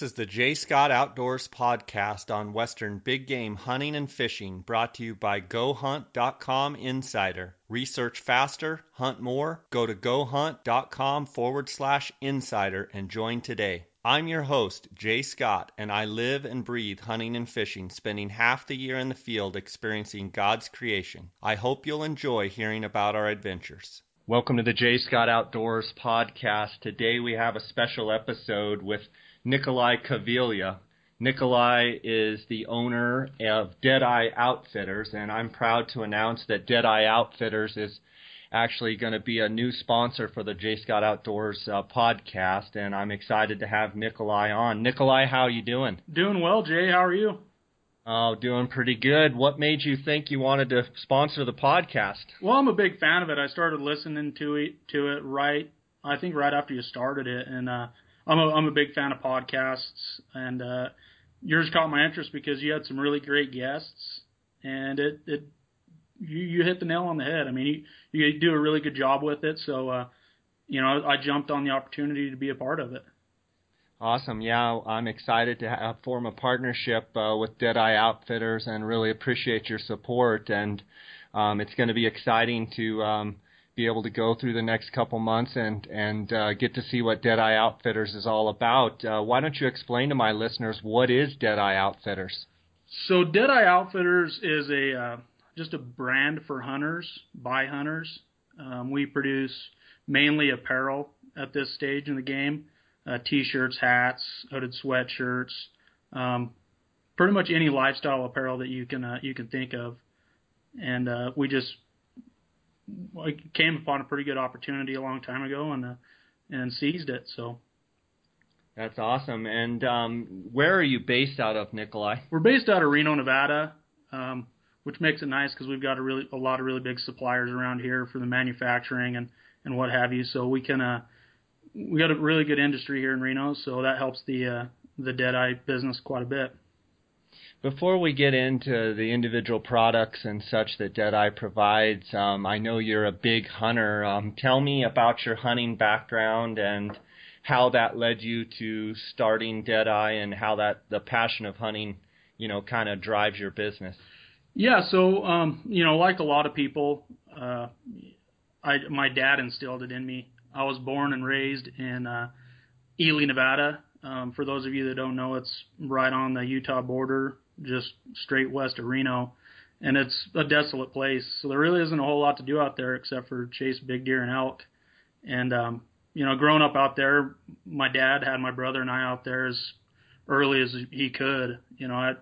This is the J. Scott Outdoors podcast on Western big game hunting and fishing, brought to you by GoHunt.com Insider. Research faster, hunt more. Go to GoHunt.com forward slash insider and join today. I'm your host, Jay Scott, and I live and breathe hunting and fishing, spending half the year in the field experiencing God's creation. I hope you'll enjoy hearing about our adventures. Welcome to the J. Scott Outdoors podcast. Today we have a special episode with Nikolai Kavilia. Nikolai is the owner of Deadeye Outfitters, and I'm proud to announce that Deadeye Outfitters is actually going to be a new sponsor for the J. Scott Outdoors uh, podcast, and I'm excited to have Nikolai on. Nikolai, how are you doing? Doing well, Jay. How are you? Oh, doing pretty good. What made you think you wanted to sponsor the podcast? Well, I'm a big fan of it. I started listening to it to it right, I think right after you started it, and uh, I'm a I'm a big fan of podcasts, and uh, yours caught my interest because you had some really great guests, and it it you you hit the nail on the head. I mean, you you do a really good job with it, so uh, you know I jumped on the opportunity to be a part of it. Awesome. Yeah, I'm excited to have, form a partnership uh, with Deadeye Outfitters and really appreciate your support. And um, it's going to be exciting to um, be able to go through the next couple months and and uh, get to see what Deadeye Outfitters is all about. Uh, why don't you explain to my listeners what is Deadeye Outfitters? So Deadeye Outfitters is a uh, just a brand for hunters by hunters. Um, we produce mainly apparel at this stage in the game uh, t-shirts, hats, hooded sweatshirts, um, pretty much any lifestyle apparel that you can uh, you can think of. And uh, we just came upon a pretty good opportunity a long time ago and uh, and seized it. So that's awesome. And um, where are you based out of, Nikolai? We're based out of Reno, Nevada, um, which makes it nice because we've got a really a lot of really big suppliers around here for the manufacturing and and what have you. So we can uh, we got a really good industry here in Reno, so that helps the uh, the Deadeye business quite a bit. Before we get into the individual products and such that Deadeye provides, um, I know you're a big hunter. Um, tell me about your hunting background and how that led you to starting Deadeye and how that the passion of hunting, you know, kind of drives your business. Yeah, so um, you know, like a lot of people, uh, I my dad instilled it in me. I was born and raised in uh, Ely, Nevada. Um, for those of you that don't know, it's right on the Utah border, just straight west of Reno, and it's a desolate place. So there really isn't a whole lot to do out there except for chase big deer and elk. And um, you know, growing up out there, my dad had my brother and I out there as early as he could. You know, I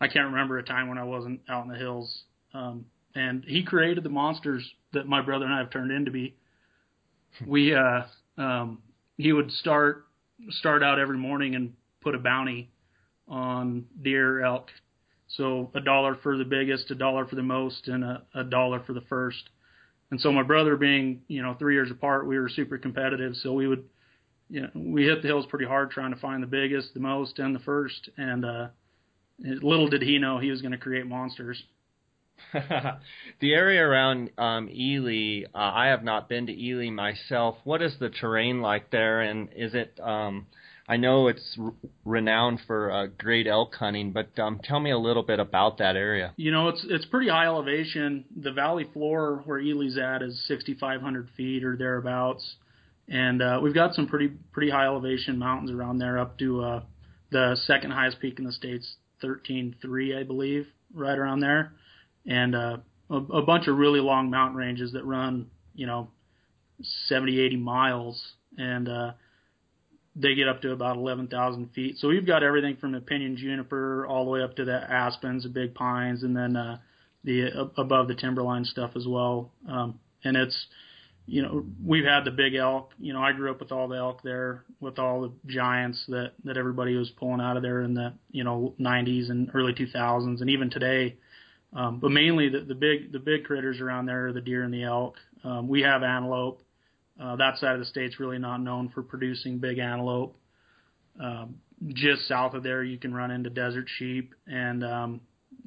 I can't remember a time when I wasn't out in the hills. Um, and he created the monsters that my brother and I have turned into be we uh um he would start start out every morning and put a bounty on deer elk. So a dollar for the biggest a dollar for the most and a, a dollar for the first. And so my brother being you know three years apart we were super competitive. So we would you know we hit the hills pretty hard trying to find the biggest the most and the first. And uh little did he know he was going to create monsters. The area around um, Ely, uh, I have not been to Ely myself. What is the terrain like there, and is it? Um, I know it's renowned for uh, great elk hunting, but um, tell me a little bit about that area. You know, it's it's pretty high elevation. The valley floor where Ely's at is 6,500 feet or thereabouts, and uh, we've got some pretty pretty high elevation mountains around there, up to uh, the second highest peak in the states, 13.3, I believe, right around there and uh, a, a bunch of really long mountain ranges that run, you know, 70, 80 miles, and uh, they get up to about 11,000 feet. So we've got everything from the pinyon juniper all the way up to the aspens, the big pines, and then uh, the uh, above the timberline stuff as well. Um, and it's, you know, we've had the big elk. You know, I grew up with all the elk there, with all the giants that that everybody was pulling out of there in the you know 90s and early 2000s, and even today um, but mainly the, the big the big critters around there are the deer and the elk. Um, we have antelope. Uh, that side of the state's really not known for producing big antelope. Um, just south of there, you can run into desert sheep, and um,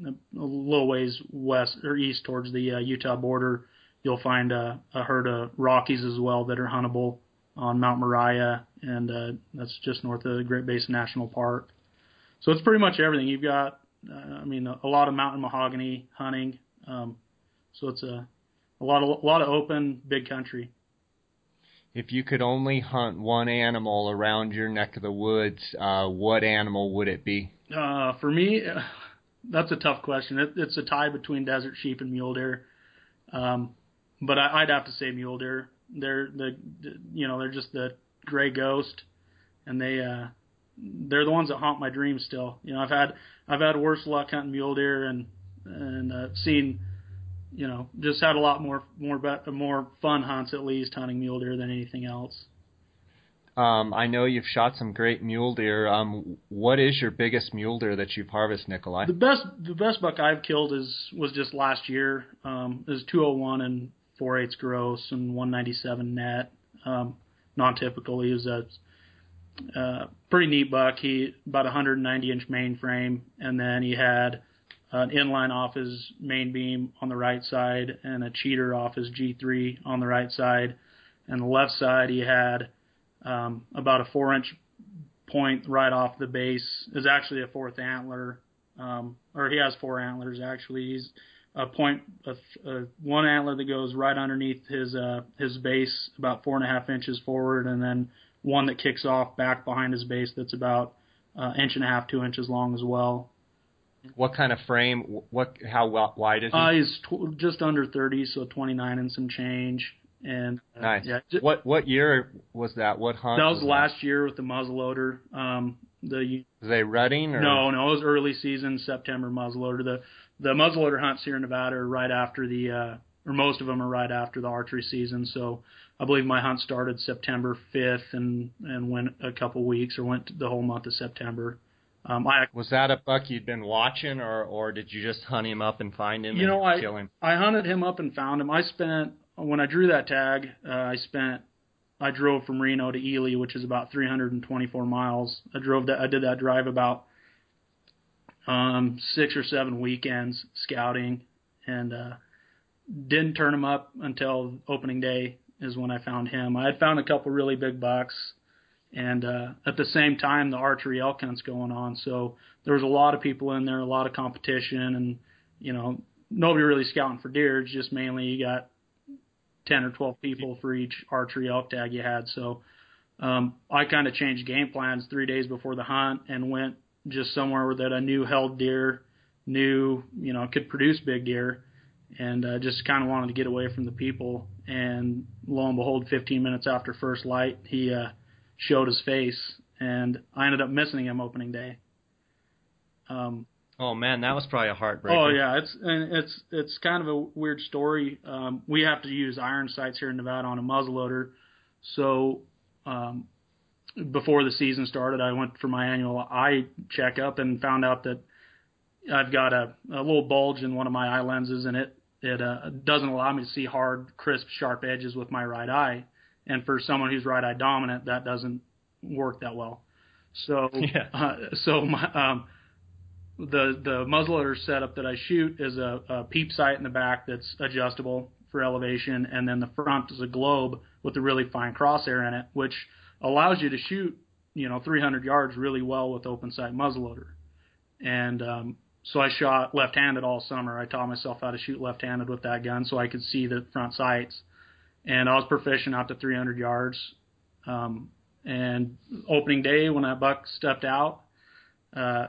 a little ways west or east towards the uh, Utah border, you'll find a, a herd of Rockies as well that are huntable. on Mount Moriah, and uh, that's just north of the Great Basin National Park. So it's pretty much everything. You've got, uh, I mean, a, a lot of mountain mahogany hunting. Um, so it's a a lot of a lot of open big country. If you could only hunt one animal around your neck of the woods, uh, what animal would it be? Uh, for me, that's a tough question. It, it's a tie between desert sheep and mule deer. Um, but I, I'd have to say mule deer. They're the, you know, they're just the gray ghost, and they, uh, they're the ones that haunt my dreams still. You know, I've had, I've had worse luck hunting mule deer and, and, uh, seen, you know, just had a lot more, more, more fun hunts at least hunting mule deer than anything else. Um, I know you've shot some great mule deer. Um, what is your biggest mule deer that you've harvested, Nikolai? The best the best buck I've killed is was just last year. Um, is 201 and 4 eighths gross and 197 net. Um, non-typical. He was a uh, pretty neat buck. He about 190 inch main frame, and then he had an inline off his main beam on the right side and a cheater off his G3 on the right side. And the left side he had um, about a four inch point right off the base is actually a fourth antler, um, or he has four antlers actually. He's a point, a, a one antler that goes right underneath his uh, his base, about four and a half inches forward, and then one that kicks off back behind his base that's about uh, inch and a half, two inches long as well. What kind of frame? What? How wide is he? Uh, he's tw- just under 30, so 29 and some change. And uh, nice. Yeah. What what year was that? What hunt? That was, was last that? year with the muzzleloader. Um, the was they rutting or no no it was early season September muzzleloader. The the muzzleloader hunts here in Nevada are right after the uh, or most of them are right after the archery season. So I believe my hunt started September 5th and and went a couple weeks or went the whole month of September. Um, I was that a buck you'd been watching, or or did you just hunt him up and find him? You know, I kill him? I hunted him up and found him. I spent when I drew that tag, uh, I spent I drove from Reno to Ely, which is about 324 miles. I drove that I did that drive about um, six or seven weekends scouting, and uh, didn't turn him up until opening day is when I found him. I had found a couple really big bucks, and uh, at the same time the archery elk hunt's going on, so there was a lot of people in there, a lot of competition, and you know nobody really scouting for deer. It's just mainly you got 10 or 12 people for each archery elk tag you had. So um, I kind of changed game plans three days before the hunt and went just somewhere that I knew held deer, knew you know could produce big deer, and uh, just kind of wanted to get away from the people. And lo and behold, 15 minutes after first light, he uh, showed his face, and I ended up missing him opening day. Um, Oh man, that was probably a heartbreaker. Oh yeah, it's and it's it's kind of a weird story. Um, we have to use iron sights here in Nevada on a muzzleloader, so um, before the season started, I went for my annual eye checkup and found out that I've got a, a little bulge in one of my eye lenses, and it it uh, doesn't allow me to see hard, crisp, sharp edges with my right eye. And for someone who's right eye dominant, that doesn't work that well. So yeah. uh, so my um, the the muzzleloader setup that I shoot is a, a peep sight in the back that's adjustable for elevation, and then the front is a globe with a really fine crosshair in it, which allows you to shoot you know 300 yards really well with open sight muzzleloader. And um, so I shot left-handed all summer. I taught myself how to shoot left-handed with that gun, so I could see the front sights. And I was proficient out to 300 yards. Um, and opening day, when that buck stepped out, uh,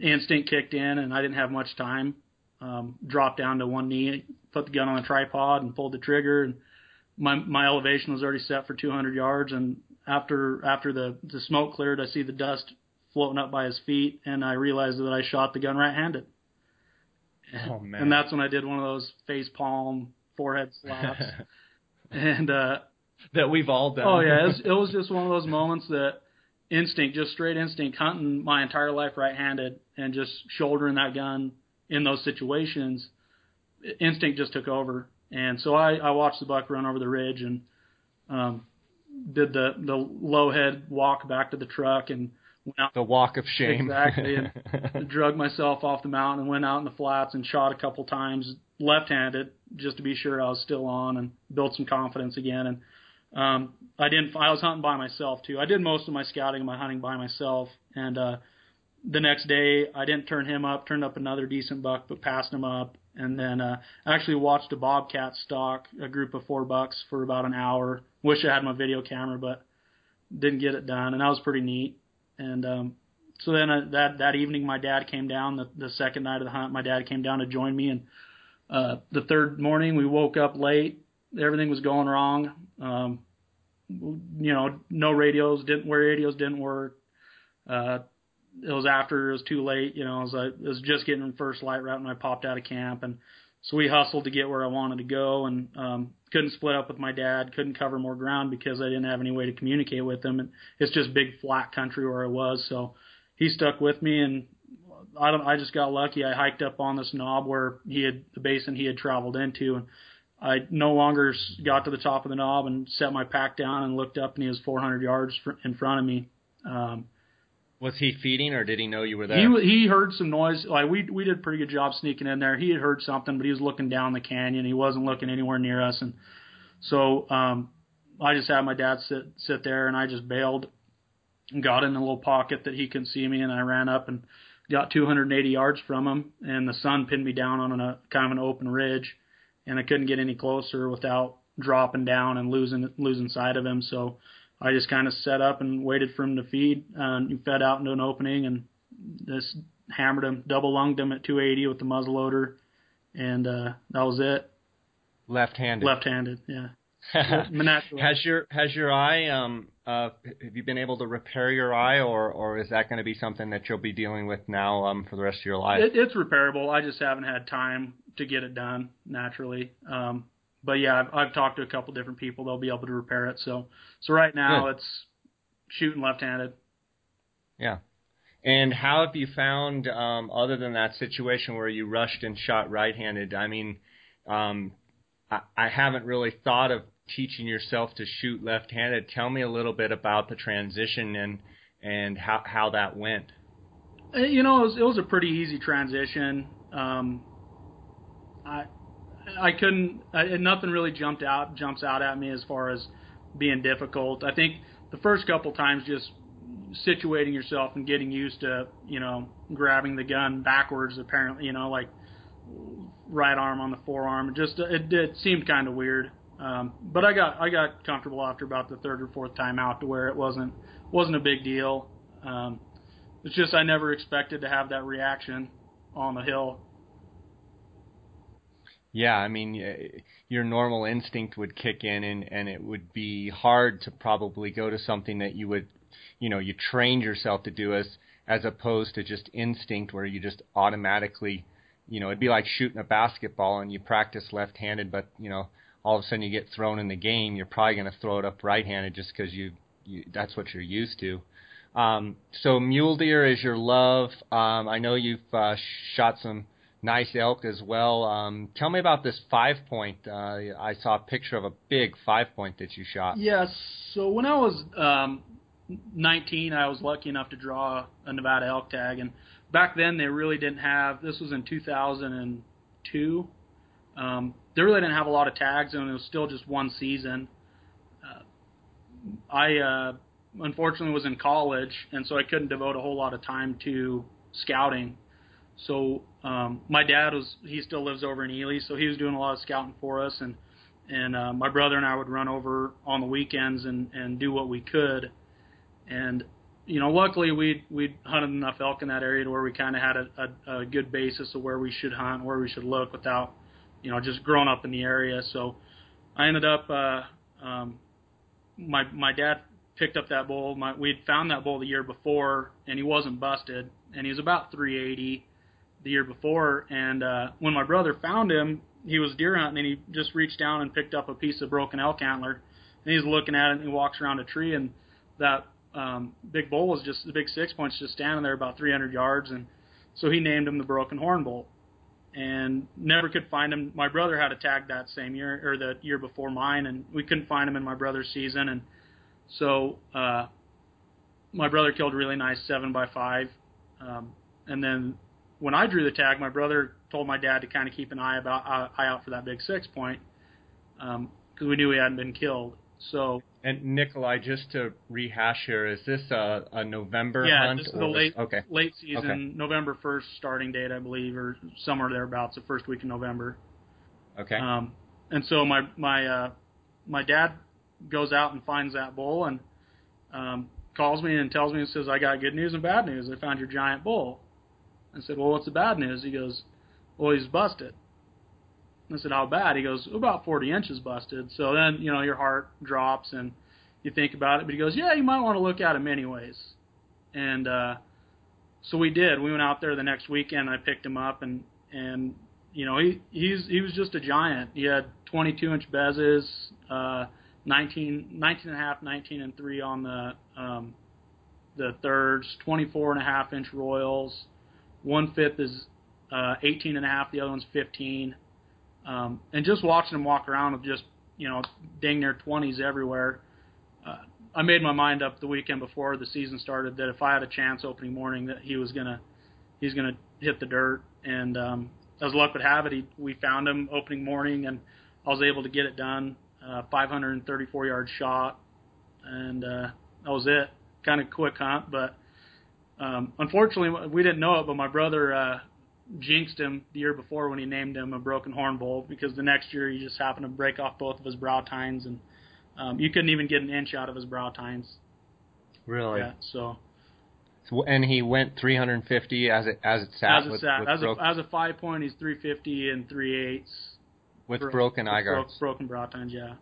instinct kicked in and I didn't have much time. Um, dropped down to one knee, put the gun on a tripod and pulled the trigger and my my elevation was already set for 200 yards and after after the the smoke cleared I see the dust floating up by his feet and I realized that I shot the gun right-handed. Oh man. And that's when I did one of those face palm forehead slaps. and uh that we've all done. Oh yeah, it was, it was just one of those moments that instinct, just straight instinct, hunting my entire life right-handed and just shouldering that gun in those situations, instinct just took over. And so I, I watched the buck run over the ridge and um, did the the low head walk back to the truck and went out. The walk of shame. Exactly. And drug myself off the mountain and went out in the flats and shot a couple times left-handed just to be sure I was still on and built some confidence again. And um, I didn't. I was hunting by myself too. I did most of my scouting and my hunting by myself, and uh, the next day I didn't turn him up. Turned up another decent buck, but passed him up. And then uh, actually watched a bobcat stalk a group of four bucks for about an hour. Wish I had my video camera, but didn't get it done, and that was pretty neat. And um, so then uh, that that evening, my dad came down. The, the second night of the hunt, my dad came down to join me, and uh, the third morning we woke up late. Everything was going wrong. Um, you know, no radios didn't wear radios didn't work. Uh, it was after it was too late. You know, it was, like, it was just getting first light right when I popped out of camp, and so we hustled to get where I wanted to go, and um, couldn't split up with my dad. Couldn't cover more ground because I didn't have any way to communicate with him, and it's just big flat country where I was. So he stuck with me, and I don't. I just got lucky. I hiked up on this knob where he had the basin he had traveled into, and I no longer got to the top of the knob and set my pack down and looked up, and he was 400 yards fr- in front of me. Um, was he feeding, or did he know you were there? He he heard some noise. Like we we did a pretty good job sneaking in there. He had heard something, but he was looking down the canyon. He wasn't looking anywhere near us, and so um, I just had my dad sit sit there, and I just bailed and got in a little pocket that he couldn't see me, and I ran up and got 280 yards from him, and the sun pinned me down on a kind of an open ridge, and I couldn't get any closer without dropping down and losing losing sight of him. So I just kind of set up and waited for him to feed. Uh, he fed out into an opening and just hammered him, double lunged him at 280 with the muzzleloader, and uh, that was it. Left-handed. Left-handed, yeah. has your has your eye um uh have you been able to repair your eye or or is that going to be something that you'll be dealing with now um for the rest of your life? It, it's repairable. I just haven't had time to get it done naturally. Um but yeah, I've, I've talked to a couple different people. They'll be able to repair it. So so right now Good. it's shooting left-handed. Yeah. And how have you found, um, other than that situation where you rushed and shot right-handed? I mean, um, I, I haven't really thought of teaching yourself to shoot left-handed. Tell me a little bit about the transition and and how how that went. Uh, you know, it was, it was a pretty easy transition. Um, I I couldn't. I, nothing really jumped out jumps out at me as far as being difficult. I think the first couple times just situating yourself and getting used to you know grabbing the gun backwards apparently you know like right arm on the forearm. It just it, it seemed kind of weird. Um, but I got I got comfortable after about the third or fourth time out to where it wasn't wasn't a big deal. Um, it's just I never expected to have that reaction on the hill. Yeah, I mean, your normal instinct would kick in, and and it would be hard to probably go to something that you would, you know, you trained yourself to do as as opposed to just instinct where you just automatically, you know, it'd be like shooting a basketball and you practice left-handed, but you know all of a sudden you get thrown in the game, you're probably going to throw it up right-handed just because you, you that's what you're used to. Um, so mule deer is your love. Um, I know you've uh, shot some nice elk as well. Um, tell me about this five point. Uh, I saw a picture of a big five point that you shot. Yes. So when I was um, 19, I was lucky enough to draw a Nevada elk tag, and back then they really didn't have. This was in 2002. Um, they really didn't have a lot of tags, and it was still just one season. Uh, I uh, unfortunately was in college, and so I couldn't devote a whole lot of time to scouting. So um, my dad was he still lives over in Ely, so he was doing a lot of scouting for us, and and uh, my brother and I would run over on the weekends and and do what we could, and you know luckily we we'd hunted enough elk in that area to where we kind of had a, a, a good basis of where we should hunt, where we should look without you know, just growing up in the area. So I ended up, uh, um, my my dad picked up that bull. My we'd found that bull the year before, and he wasn't busted, and he was about 380 the year before. And uh, when my brother found him, he was deer hunting, and he just reached down and picked up a piece of broken elk antler, and he's looking at it, and he walks around a tree, and that um, big bull was just the big six points just standing there about 300 yards, and so he named him the broken horn bull and never could find him. My brother had a tag that same year or the year before mine, and we couldn't find him in my brother's season. And so uh, my brother killed a really nice seven by five. Um, and then when I drew the tag, my brother told my dad to kind of keep an eye about uh, eye out for that big six point because um, we knew he hadn't been killed. So and Nikolai, just to rehash here, is this a, a November yeah, hunt? this is the late okay. late season, okay. November first starting date, I believe, or somewhere thereabouts, the first week in November. Okay. Um, and so my my uh, my dad goes out and finds that bull and um, calls me and tells me and says, "I got good news and bad news. I found your giant bull." I said, "Well, what's the bad news?" He goes, "Well, he's busted." I said, "How bad?" He goes, "About 40 inches busted." So then, you know, your heart drops and you think about it. But he goes, "Yeah, you might want to look at him anyways." And uh, so we did. We went out there the next weekend. I picked him up and and you know he he's he was just a giant. He had 22 inch bases, uh, 19 19 and a half, 19 and three on the um, the thirds, 24 and a half inch royals. One fifth is uh, 18 and a half. The other one's 15 um, and just watching him walk around with just you know dang near 20s everywhere, uh, I made my mind up the weekend before the season started that if I had a chance opening morning that he was gonna he's gonna hit the dirt. And um, as luck would have it, he, we found him opening morning, and I was able to get it done. Uh, 534 yard shot, and uh, that was it. Kind of quick hunt, but um, unfortunately we didn't know it. But my brother uh, jinxed him the year before when he named him a broken horn bull because the next year he just happened to break off both of his brow tines and um, you couldn't even get an inch out of his brow tines. Really? Yeah. So. so and he went 350 as it as it sat. As it with, sat. with as, broke, a, as a five point, he's 350 and three eighths. With bro- broken eye with bro- guards. broken brow tines. Yeah.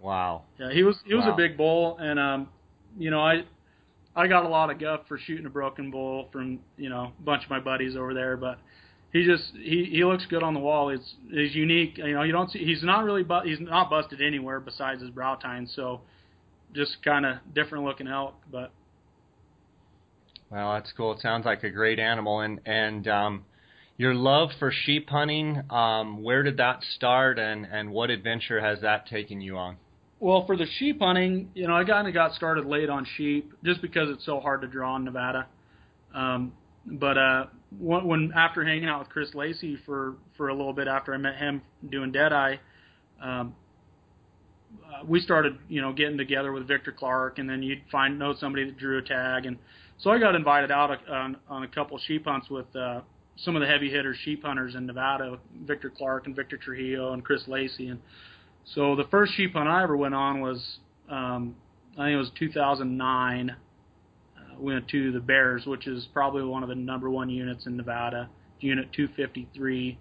Wow. Yeah. He was he was Wow. a big bull, and um, you know I. I got a lot of guff for shooting a broken bull from you know a bunch of my buddies over there, but he just he he looks good on the wall. He's he's unique. You know, you don't see he's not really bu- he's not busted anywhere besides his brow tine. So just kind of different looking elk, but Well, that's cool. It sounds like a great animal, and and um, your love for sheep hunting. Um, where did that start, and and what adventure has that taken you on? Well for the sheep hunting, you know, I kind of got started late on sheep just because it's so hard to draw in Nevada. Um, but uh, when, when after hanging out with Chris Lacey for for a little bit after I met him doing Deadeye, um, uh, we started you know getting together with Victor Clark, and then you'd find know somebody that drew a tag, and so I got invited out on, on a couple sheep hunts with uh, some of the heavy hitter sheep hunters in Nevada, Victor Clark and Victor Trujillo and Chris Lacey, and so the first sheep hunt I ever went on was um, I think it was 2009 we went to the Bears, which is probably one of the number one units in Nevada, Unit 253,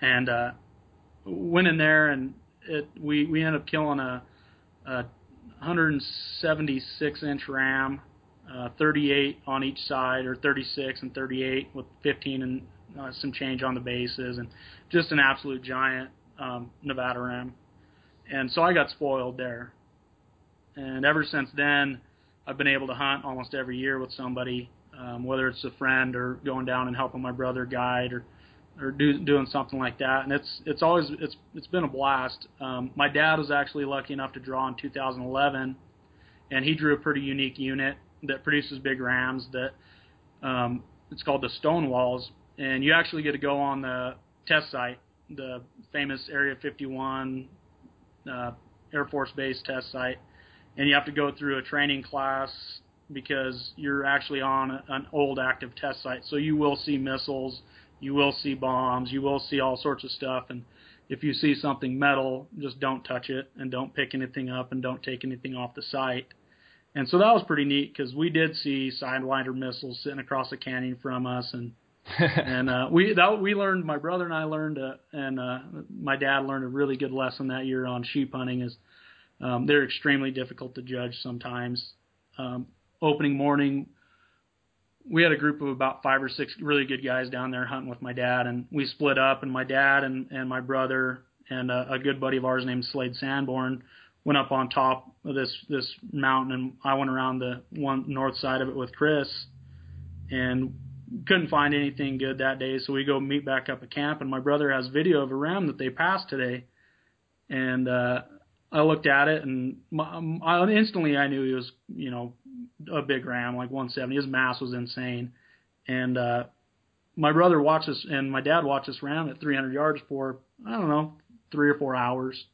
and uh, went in there and it we we ended up killing a, a 176 inch ram, uh, 38 on each side, or 36 and 38 with 15 and uh, some change on the bases, and just an absolute giant um, Nevada ram. And so I got spoiled there. And ever since then, I've been able to hunt almost every year with somebody, um, whether it's a friend or going down and helping my brother guide or or do, doing something like that. And it's it's always it's it's been a blast. Um, my dad was actually lucky enough to draw in 2011, and he drew a pretty unique unit that produces big rams. That um, it's called the Stonewalls, and you actually get to go on the test site, the famous Area 51 uh, Air Force Base test site and you have to go through a training class because you're actually on a, an old active test site. So you will see missiles, you will see bombs, you will see all sorts of stuff. And if you see something metal, just don't touch it and don't pick anything up and don't take anything off the site. And so that was pretty neat because we did see Sidewinder missiles sitting across the canyon from us, and and uh, we that we learned. My brother and I learned, uh, and uh, my dad learned a really good lesson that year on sheep hunting. Is um, they're extremely difficult to judge sometimes. Um, opening morning, we had a group of about five or six really good guys down there hunting with my dad, and we split up. And my dad and and my brother and a, a good buddy of ours named Slade Sanborn went up on top of this this mountain, and I went around the one north side of it with Chris, and couldn't find anything good that day. So we go meet back up at camp, and my brother has video of a ram that they passed today, and uh, I looked at it and my, I instantly I knew he was you know a big ram like 170. His mass was insane, and uh, my brother watched this and my dad watched this ram at 300 yards for I don't know three or four hours,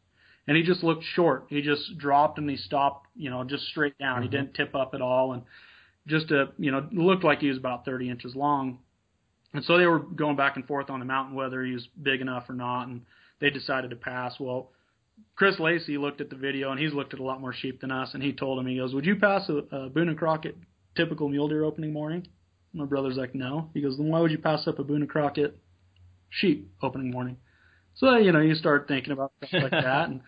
and he just looked short. He just dropped and he stopped, you know, just straight down. Mm-hmm. He didn't tip up at all, and just a, you know, looked like he was about 30 inches long. And so they were going back and forth on the mountain whether he was big enough or not, and they decided to pass. Well, Chris Lacey looked at the video and he's looked at a lot more sheep than us, and he told him he goes, "Would you pass a, a Boone and Crockett typical mule deer opening morning?" My brother's like, "No." He goes, "Then why would you pass up a Boone and Crockett sheep opening morning?" So you know you start thinking about stuff like that, and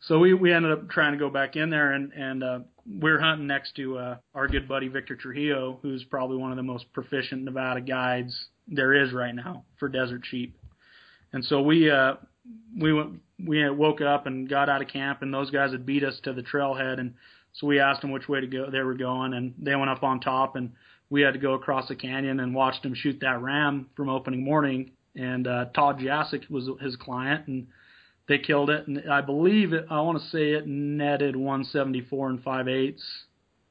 so we we ended up trying to go back in there, and and uh, we're hunting next to uh, our good buddy Victor Trujillo, who's probably one of the most proficient Nevada guides there is right now for desert sheep. And so we uh, we went we woke up and got out of camp, and those guys had beat us to the trailhead, and so we asked them which way to go they were going, and they went up on top, and we had to go across the canyon and watched them shoot that ram from opening morning. And uh, Todd Jasic was his client, and they killed it. And I believe it. I want to say it netted 174 and five eighths.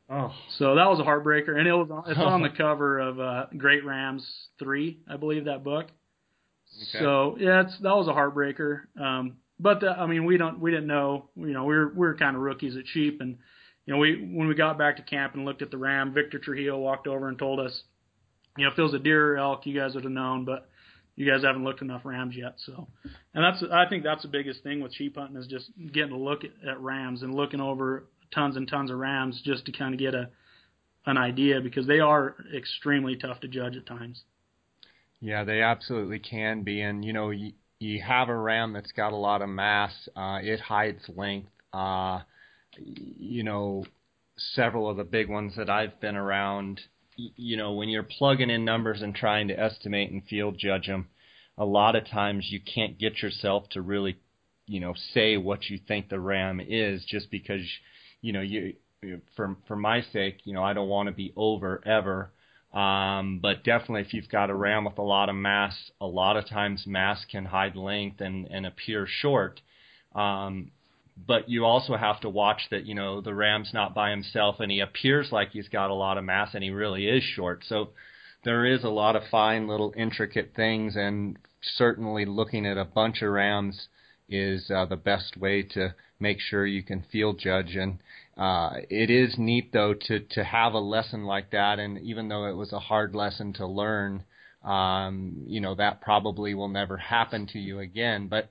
Oh. So that was a heartbreaker, and it was it's on the cover of uh, Great Rams three, I believe that book. Okay. So yeah, it's, that was a heartbreaker. Um, but the, I mean, we don't we didn't know. You know, we were we were kind of rookies at sheep, and you know, we when we got back to camp and looked at the ram, Victor Trujillo walked over and told us, you know, if it was a deer or elk, you guys would have known, but you guys haven't looked enough rams yet. So, and that's I think that's the biggest thing with sheep hunting is just getting a look at, at rams and looking over tons and tons of rams just to kind of get a an idea because they are extremely tough to judge at times. Yeah, they absolutely can be, and you know, you, you have a ram that's got a lot of mass. Uh, it hides length. Uh, you know, several of the big ones that I've been around. You know, when you're plugging in numbers and trying to estimate and field judge them, a lot of times you can't get yourself to really, you know, say what you think the ram is just because, you know, you for for my sake, you know, I don't want to be over ever. Um, but definitely, if you've got a ram with a lot of mass, a lot of times mass can hide length and, and appear short. Um, but you also have to watch that, you know, the ram's not by himself and he appears like he's got a lot of mass and he really is short. So there is a lot of fine little intricate things, and certainly looking at a bunch of rams is uh, the best way to make sure you can field judge and uh, it is neat though to to have a lesson like that, and even though it was a hard lesson to learn, um, you know that probably will never happen to you again. But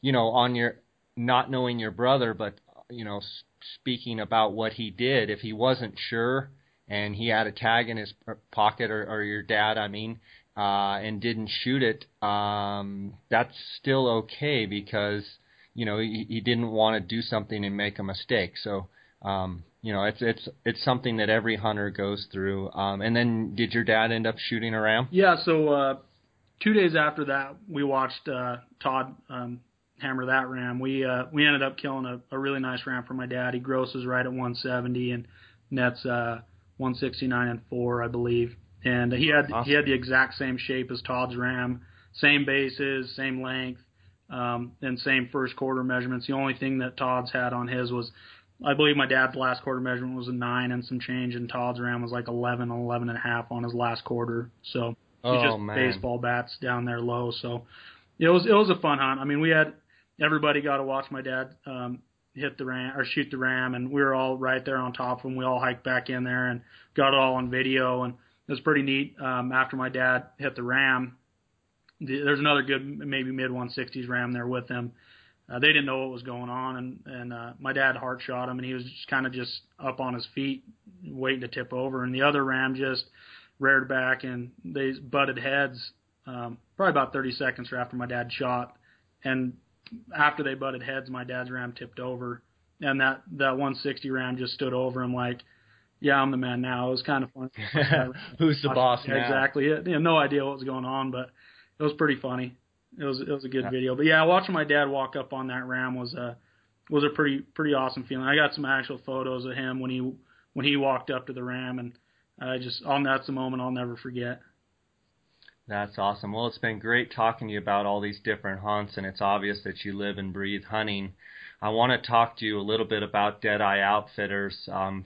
you know, on your not knowing your brother, but you know, speaking about what he did, if he wasn't sure and he had a tag in his pocket, or, or your dad, I mean, uh, and didn't shoot it, um, that's still okay because you know he, he didn't want to do something and make a mistake. So um, you know, it's it's it's something that every hunter goes through. Um, and then, did your dad end up shooting a ram? Yeah. So uh, two days after that, we watched uh, Todd um, hammer that ram. We uh, we ended up killing a, a really nice ram for my dad. He grosses right at 170 and nets uh, 169 and four, I believe. And he had awesome. he had the exact same shape as Todd's ram, same bases, same length, um, and same first quarter measurements. The only thing that Todd's had on his was I believe my dad's last quarter measurement was a nine and some change, and Todd's ram was like 11, 11 and a half on his last quarter. So he oh, just man. baseball bats down there low. So it was it was a fun hunt. I mean, we had everybody got to watch my dad um, hit the ram or shoot the ram, and we were all right there on top of him. We all hiked back in there and got it all on video, and it was pretty neat. Um, after my dad hit the ram, the, there's another good maybe mid 160s ram there with him uh, they didn't know what was going on, and and uh, my dad heart shot him, and he was just kind of just up on his feet, waiting to tip over, and the other ram just reared back, and they butted heads, um, probably about 30 seconds after my dad shot, and after they butted heads, my dad's ram tipped over, and that that 160 ram just stood over him like, yeah, I'm the man now. It was kind of fun. Who's the boss now? Exactly. Had, he had no idea what was going on, but it was pretty funny. It was it was a good yeah. video. But yeah, watching my dad walk up on that ram was a was a pretty pretty awesome feeling. I got some actual photos of him when he when he walked up to the ram, and I just on that's a moment I'll never forget. That's awesome. Well, it's been great talking to you about all these different hunts, and it's obvious that you live and breathe hunting. I want to talk to you a little bit about Deadeye Outfitters, um,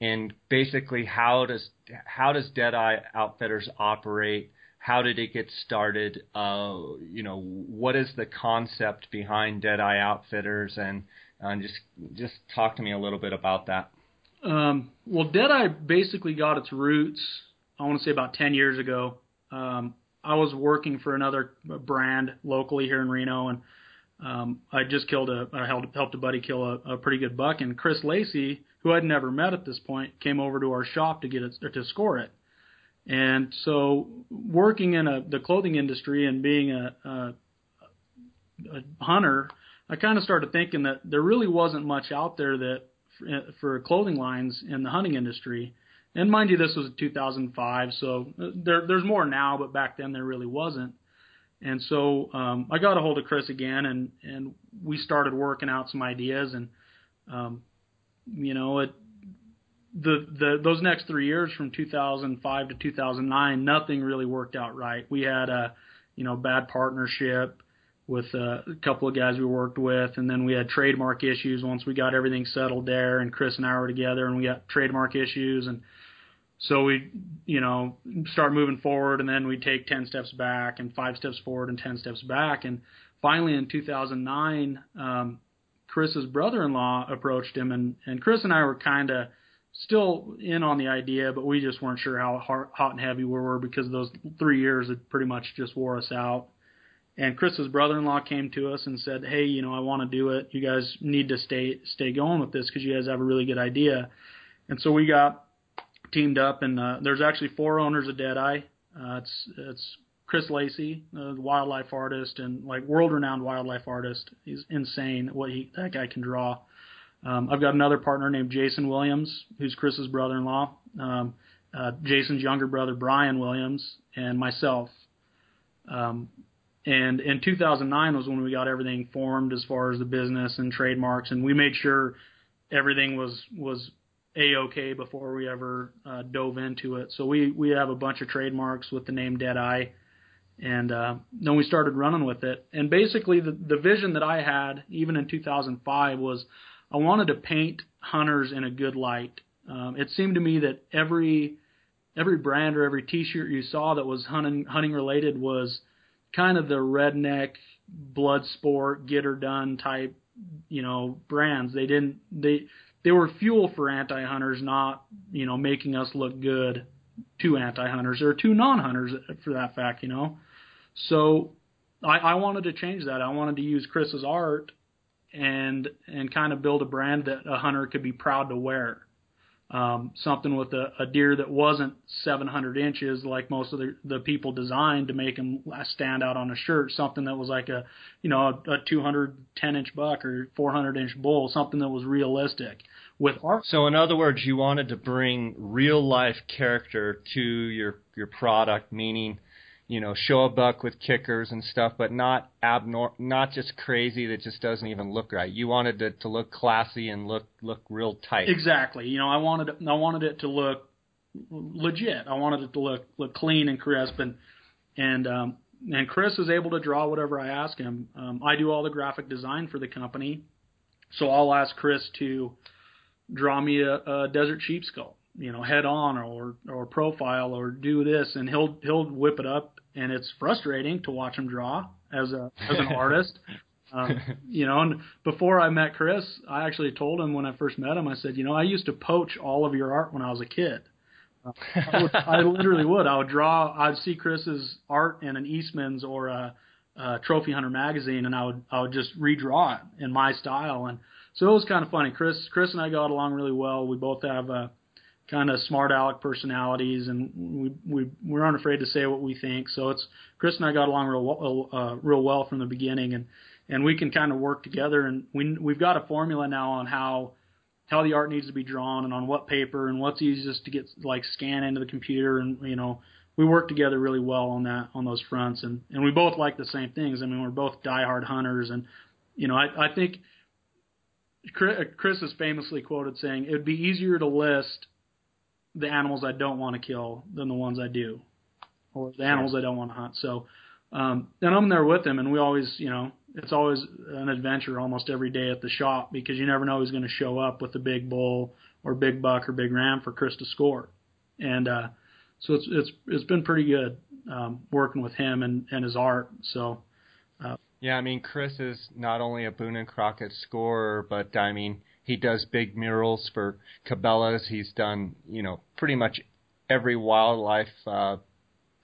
and basically how does how does Deadeye Outfitters operate? how did it get started? Uh, you know, what is the concept behind Deadeye Outfitters, and Uh, and just just talk to me a little bit about that. Um, well, Deadeye basically got its roots. I want to say about ten years ago. Um, I was working for another brand locally here in Reno, and um, I just killed a, I helped, a buddy kill a, a pretty good buck, and Chris Lacey, who I'd never met at this point, came over to our shop to get it to score it. And so, working in a, the clothing industry and being a, a, a hunter, I kind of started thinking that there really wasn't much out there that for, for clothing lines in the hunting industry. And mind you, this was 2005, so there, there's more now, but back then there really wasn't. And so um, I got a hold of Chris again, and and we started working out some ideas, and um, you know, it the the those next three years from 2005 to 2009, nothing really worked out right. We had a you know bad partnership with a couple of guys we worked with, and then we had trademark issues once we got everything settled there, and Chris and I were together, and we got trademark issues, and so we, you know, start moving forward, and then we take ten steps back, and five steps forward, and ten steps back, and finally in 2009, um, Chris's brother-in-law approached him, and and Chris and I were kind of still in on the idea, but we just weren't sure how hot, hot and heavy we were because those three years had pretty much just wore us out. And Chris's brother-in-law came to us and said, "Hey, you know, I want to do it. You guys need to stay stay going with this because you guys have a really good idea." And so we got teamed up, and uh, there's actually four owners of Deadeye. Uh, it's it's Chris Lacey, uh, the wildlife artist and like world-renowned wildlife artist. He's insane what he that guy can draw. Um, I've got another partner named Jason Williams, who's Chris's brother-in-law. Um, uh, Jason's younger brother Brian Williams, and myself. Um, and in 2009 was when we got everything formed as far as the business and trademarks, and we made sure everything was was a-okay before we ever uh, dove into it. So we we have a bunch of trademarks with the name Deadeye, and uh, then we started running with it. And basically, the the vision that I had, even in 2005, was I wanted to paint hunters in a good light. Um, it seemed to me that every every brand or every T-shirt you saw that was hunting hunting related was kind of the redneck blood sport get her done type you know brands they didn't they they were fuel for anti-hunters, not you know making us look good to anti-hunters or to non-hunters for that fact, you know. So I, I wanted to change that. I wanted to use Chris's art and and kind of build a brand that a hunter could be proud to wear um, something with a, a deer that wasn't 700 inches like most of the, the people designed to make him stand out on a shirt. Something that was like a, you know, a, a 210 inch buck or 400 inch bull. Something that was realistic. With art. So in other words, you wanted to bring real life character to your your product, meaning you know, show a buck with kickers and stuff, but not abnormal, not just crazy that just doesn't even look right. You wanted it to look classy and look look real tight. Exactly. You know, I wanted it, I wanted it to look legit. I wanted it to look look clean and crisp, and and um, and Chris is able to draw whatever I ask him. Um, I do all the graphic design for the company, so I'll ask Chris to draw me a, a desert sheep skull you know head on or or profile or do this. And he'll he'll whip it up and it's frustrating to watch him draw as a as an artist. Um, you know and before I met Chris I actually told him when I first met him I said you know I used to poach all of your art when I was a kid. Uh, I, would, I literally would. I would draw I'd see Chris's art in an Eastman's or a, a Trophy Hunter magazine and I would I would just redraw it in my style. And so it was kind of funny Chris Chris and I got along really well we both have a kind of smart aleck personalities, and we we we aren't afraid to say what we think. So it's Chris and I got along real uh, real well from the beginning, and and we can kind of work together. And we we've got a formula now on how how the art needs to be drawn and on what paper and what's easiest to get like scan into the computer and you know we work together really well on that on those fronts and and we both like the same things. I mean we're both diehard hunters and you know I I think Chris is famously quoted saying it would be easier to list the animals I don't want to kill than the ones I do, or the animals I don't want to hunt. So, um, and I'm there with him, and we always, you know, it's always an adventure almost every day at the shop because you never know who's going to show up with a big bull or big buck or big ram for Chris to score, and uh, so it's it's it's been pretty good um, working with him and and his art. So. Yeah, I mean Chris is not only a Boone and Crockett scorer, but I mean he does big murals for Cabela's. He's done you know pretty much every wildlife uh,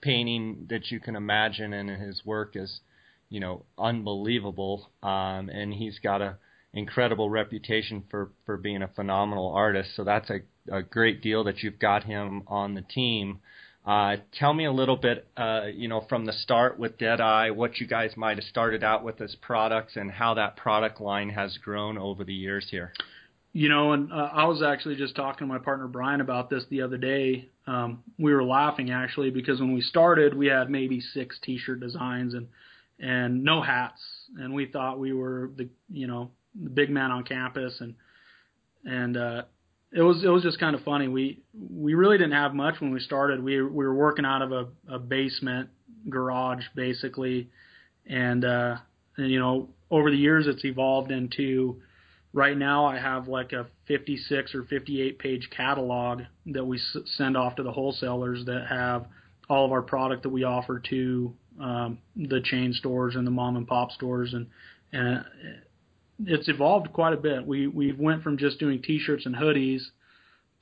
painting that you can imagine, and his work is you know unbelievable. Um, and he's got a incredible reputation for for being a phenomenal artist. So that's a, a great deal that you've got him on the team. Uh, tell me a little bit, uh, you know, from the start with Deadeye, what you guys might have started out with as products and how that product line has grown over the years here. You know, and uh, I was actually just talking to my partner Brian about this the other day. Um, we were laughing actually because when we started, we had maybe six T-shirt designs and and no hats, and we thought we were the you know the big man on campus, and and uh, it was it was just kind of funny. We we really didn't have much when we started. We we were working out of a, a basement garage basically, and, uh, and you know over the years it's evolved into right now I have like a 56 or 58 page catalog that we s- send off to the wholesalers that have all of our product that we offer to um, the chain stores and the mom and pop stores and and it's evolved quite a bit. We we went from just doing T-shirts and hoodies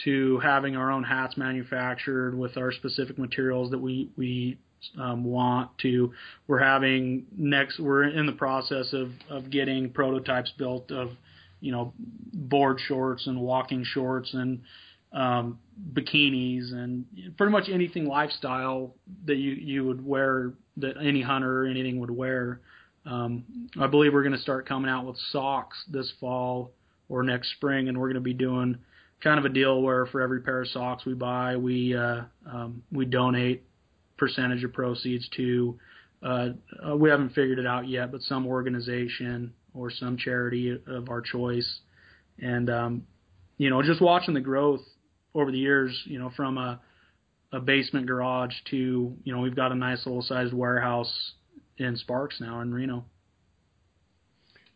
to having our own hats manufactured with our specific materials that we we um, want to. We're having next. We're in the process of of getting prototypes built of you know board shorts and walking shorts and um, bikinis and pretty much anything lifestyle that you you would wear that any hunter or anything would wear. Um, I believe we're going to start coming out with socks this fall or next spring, and we're going to be doing kind of a deal where for every pair of socks we buy, we uh, um, we donate percentage of proceeds to. Uh, uh, we haven't figured it out yet, but some organization or some charity of our choice, and um, you know, just watching the growth over the years, you know, from a a basement garage to you know we've got a nice little sized warehouse in Sparks now in Reno.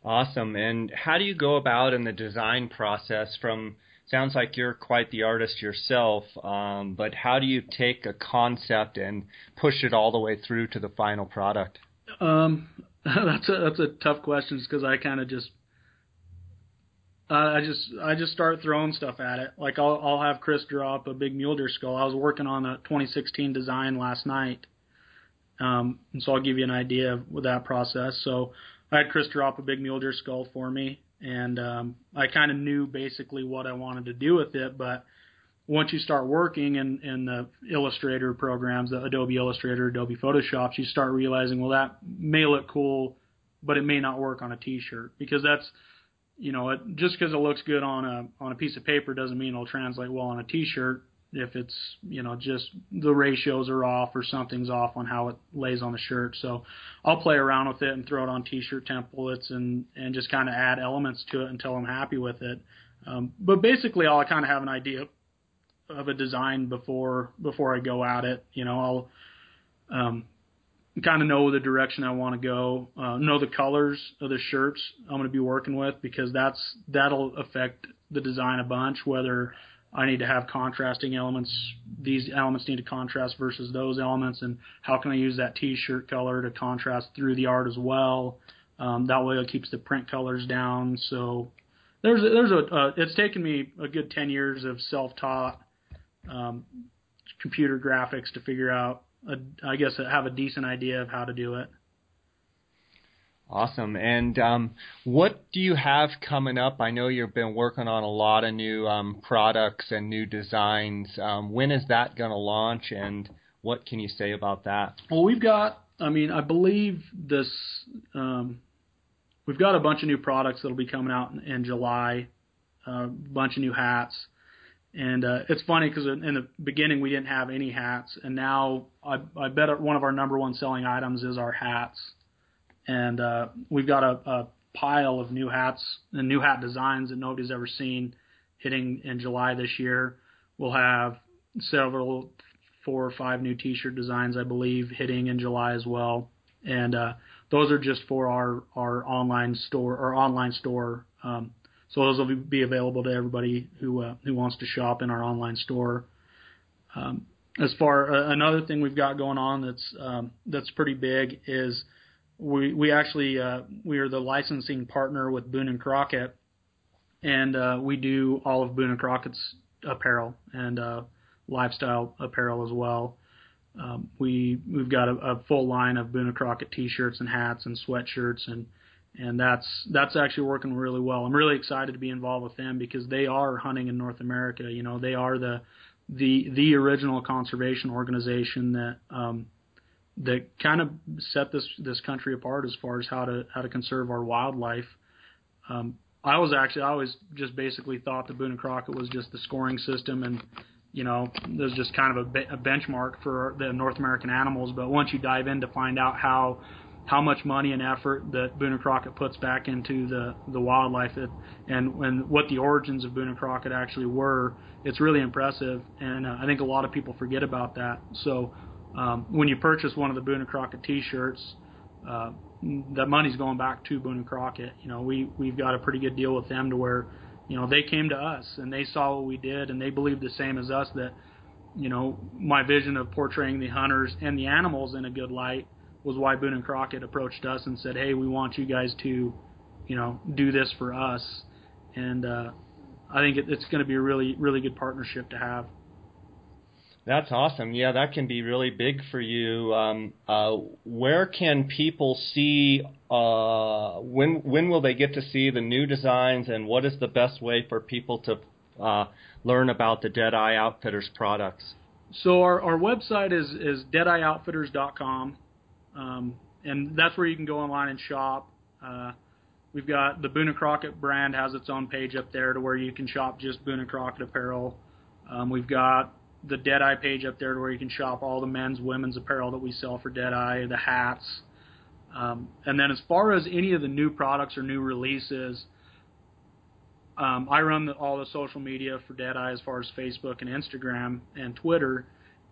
Awesome. And how do you go about in the design process from sounds like you're quite the artist yourself, um, but how do you take a concept and push it all the way through to the final product? Um, that's a that's a tough question because I kind of just uh, I just I just start throwing stuff at it. Like I'll I'll have Chris draw up a big mule deer skull. I was working on a 2016 design last night, um, and so I'll give you an idea of with that process. So I had Chris drop a big mule deer skull for me, and um, I kind of knew basically what I wanted to do with it. But once you start working in, in the Illustrator programs, the Adobe Illustrator, Adobe Photoshop, you start realizing, well, that may look cool, but it may not work on a T-shirt because that's, you know, it, just because it looks good on a on a piece of paper doesn't mean it'll translate well on a T-shirt if it's you know just the ratios are off or something's off on how it lays on the shirt. So I'll play around with it and throw it on t-shirt templates and and just kind of add elements to it until I'm happy with it. Um, but basically, I'll kind of have an idea of a design before before I go at it. You know, I'll um, kind of know the direction I want to go, uh, know the colors of the shirts I'm going to be working with because that's that'll affect the design a bunch whether I need to have contrasting elements. These elements need to contrast versus those elements, and how can I use that T-shirt color to contrast through the art as well? Um, that way, it keeps the print colors down. So there's a, there's a uh, it's taken me a good ten years of self-taught um, computer graphics to figure out. A, I guess have a decent idea of how to do it. Awesome. And um, what do you have coming up? I know you've been working on a lot of new um, products and new designs. Um, when is that going to launch, and what can you say about that? Well, we've got. I mean, I believe this. Um, we've got a bunch of new products that'll be coming out in, in July. A uh, bunch of new hats. And uh, it's funny because in the beginning we didn't have any hats, and now I, I bet one of our number one selling items is our hats and uh, we've got a, a pile of new hats and new hat designs that nobody's ever seen hitting in July this year. We'll have several, four or five new T-shirt designs, I believe, hitting in July as well, and uh, those are just for our our online store or online store. Um, so those will be available to everybody who uh, who wants to shop in our online store. Um, as far uh, another thing we've got going on that's um, that's pretty big is we we actually uh, we are the licensing partner with Boone and Crockett, and uh, we do all of Boone and Crockett's apparel and uh, lifestyle apparel as well. Um, we we've got a, a full line of Boone and Crockett T-shirts and hats and sweatshirts and and that's that's actually working really well. I'm really excited to be involved with them because they are hunting in North America. You know, they are the the the original conservation organization that um, that kind of set this this country apart as far as how to how to conserve our wildlife. Um, I was actually I always just basically thought the Boone and Crockett was just the scoring system and you know was just kind of a, a benchmark for the North American animals. But once you dive in to find out how how much money and effort that Boone and Crockett puts back into the the wildlife it, and and what the origins of Boone and Crockett actually were, it's really impressive. And uh, I think a lot of people forget about that. So um, when you purchase one of the Boone and Crockett T-shirts, uh, that money's going back to Boone and Crockett. You know, we we've got a pretty good deal with them to where, you know, they came to us and they saw what we did and they believed the same as us that, you know, my vision of portraying the hunters and the animals in a good light was why Boone and Crockett approached us and said, "Hey, we want you guys to, you know, do this for us." And uh, I think it, it's going to be a really really good partnership to have. That's awesome. Yeah, that can be really big for you. Um, uh, where can people see? Uh, when when will they get to see the new designs, and what is the best way for people to uh, learn about the Deadeye Outfitters products? So our, our website is is deadeyeoutfitters.com, um, and that's where you can go online and shop. Uh, we've got the Boone and Crockett brand has its own page up there to where you can shop just Boone and Crockett apparel. Um, we've got the Deadeye page up there to where you can shop all the men's, women's apparel that we sell for Deadeye, the hats. Um, and then as far as any of the new products or new releases, um, I run the, all the social media for Deadeye as far as Facebook and Instagram and Twitter.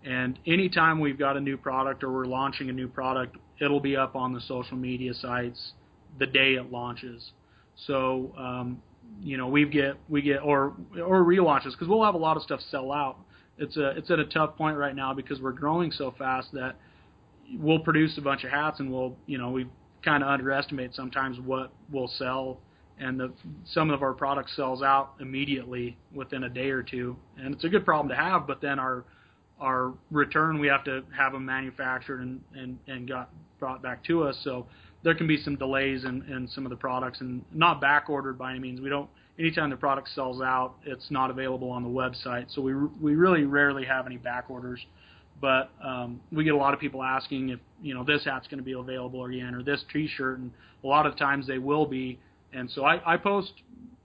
And anytime we've got a new product or we're launching a new product, it'll be up on the social media sites the day it launches. So, um, you know, we get we get or or relaunches because we'll have a lot of stuff sell out it's a it's at a tough point right now because we're growing so fast that we'll produce a bunch of hats and we'll you know we kind of underestimate sometimes what we'll sell. And the some of our product sells out immediately within a day or two. And it's a good problem to have but then our our return we have to have them manufactured and and and got brought back to us. So there can be some delays in, in some of the products and not back ordered by any means. We don't anytime the product sells out, it's not available on the website. So we we really rarely have any back orders, but um, we get a lot of people asking if you know this hat's going to be available again or this T-shirt, and a lot of times they will be. And so I, I post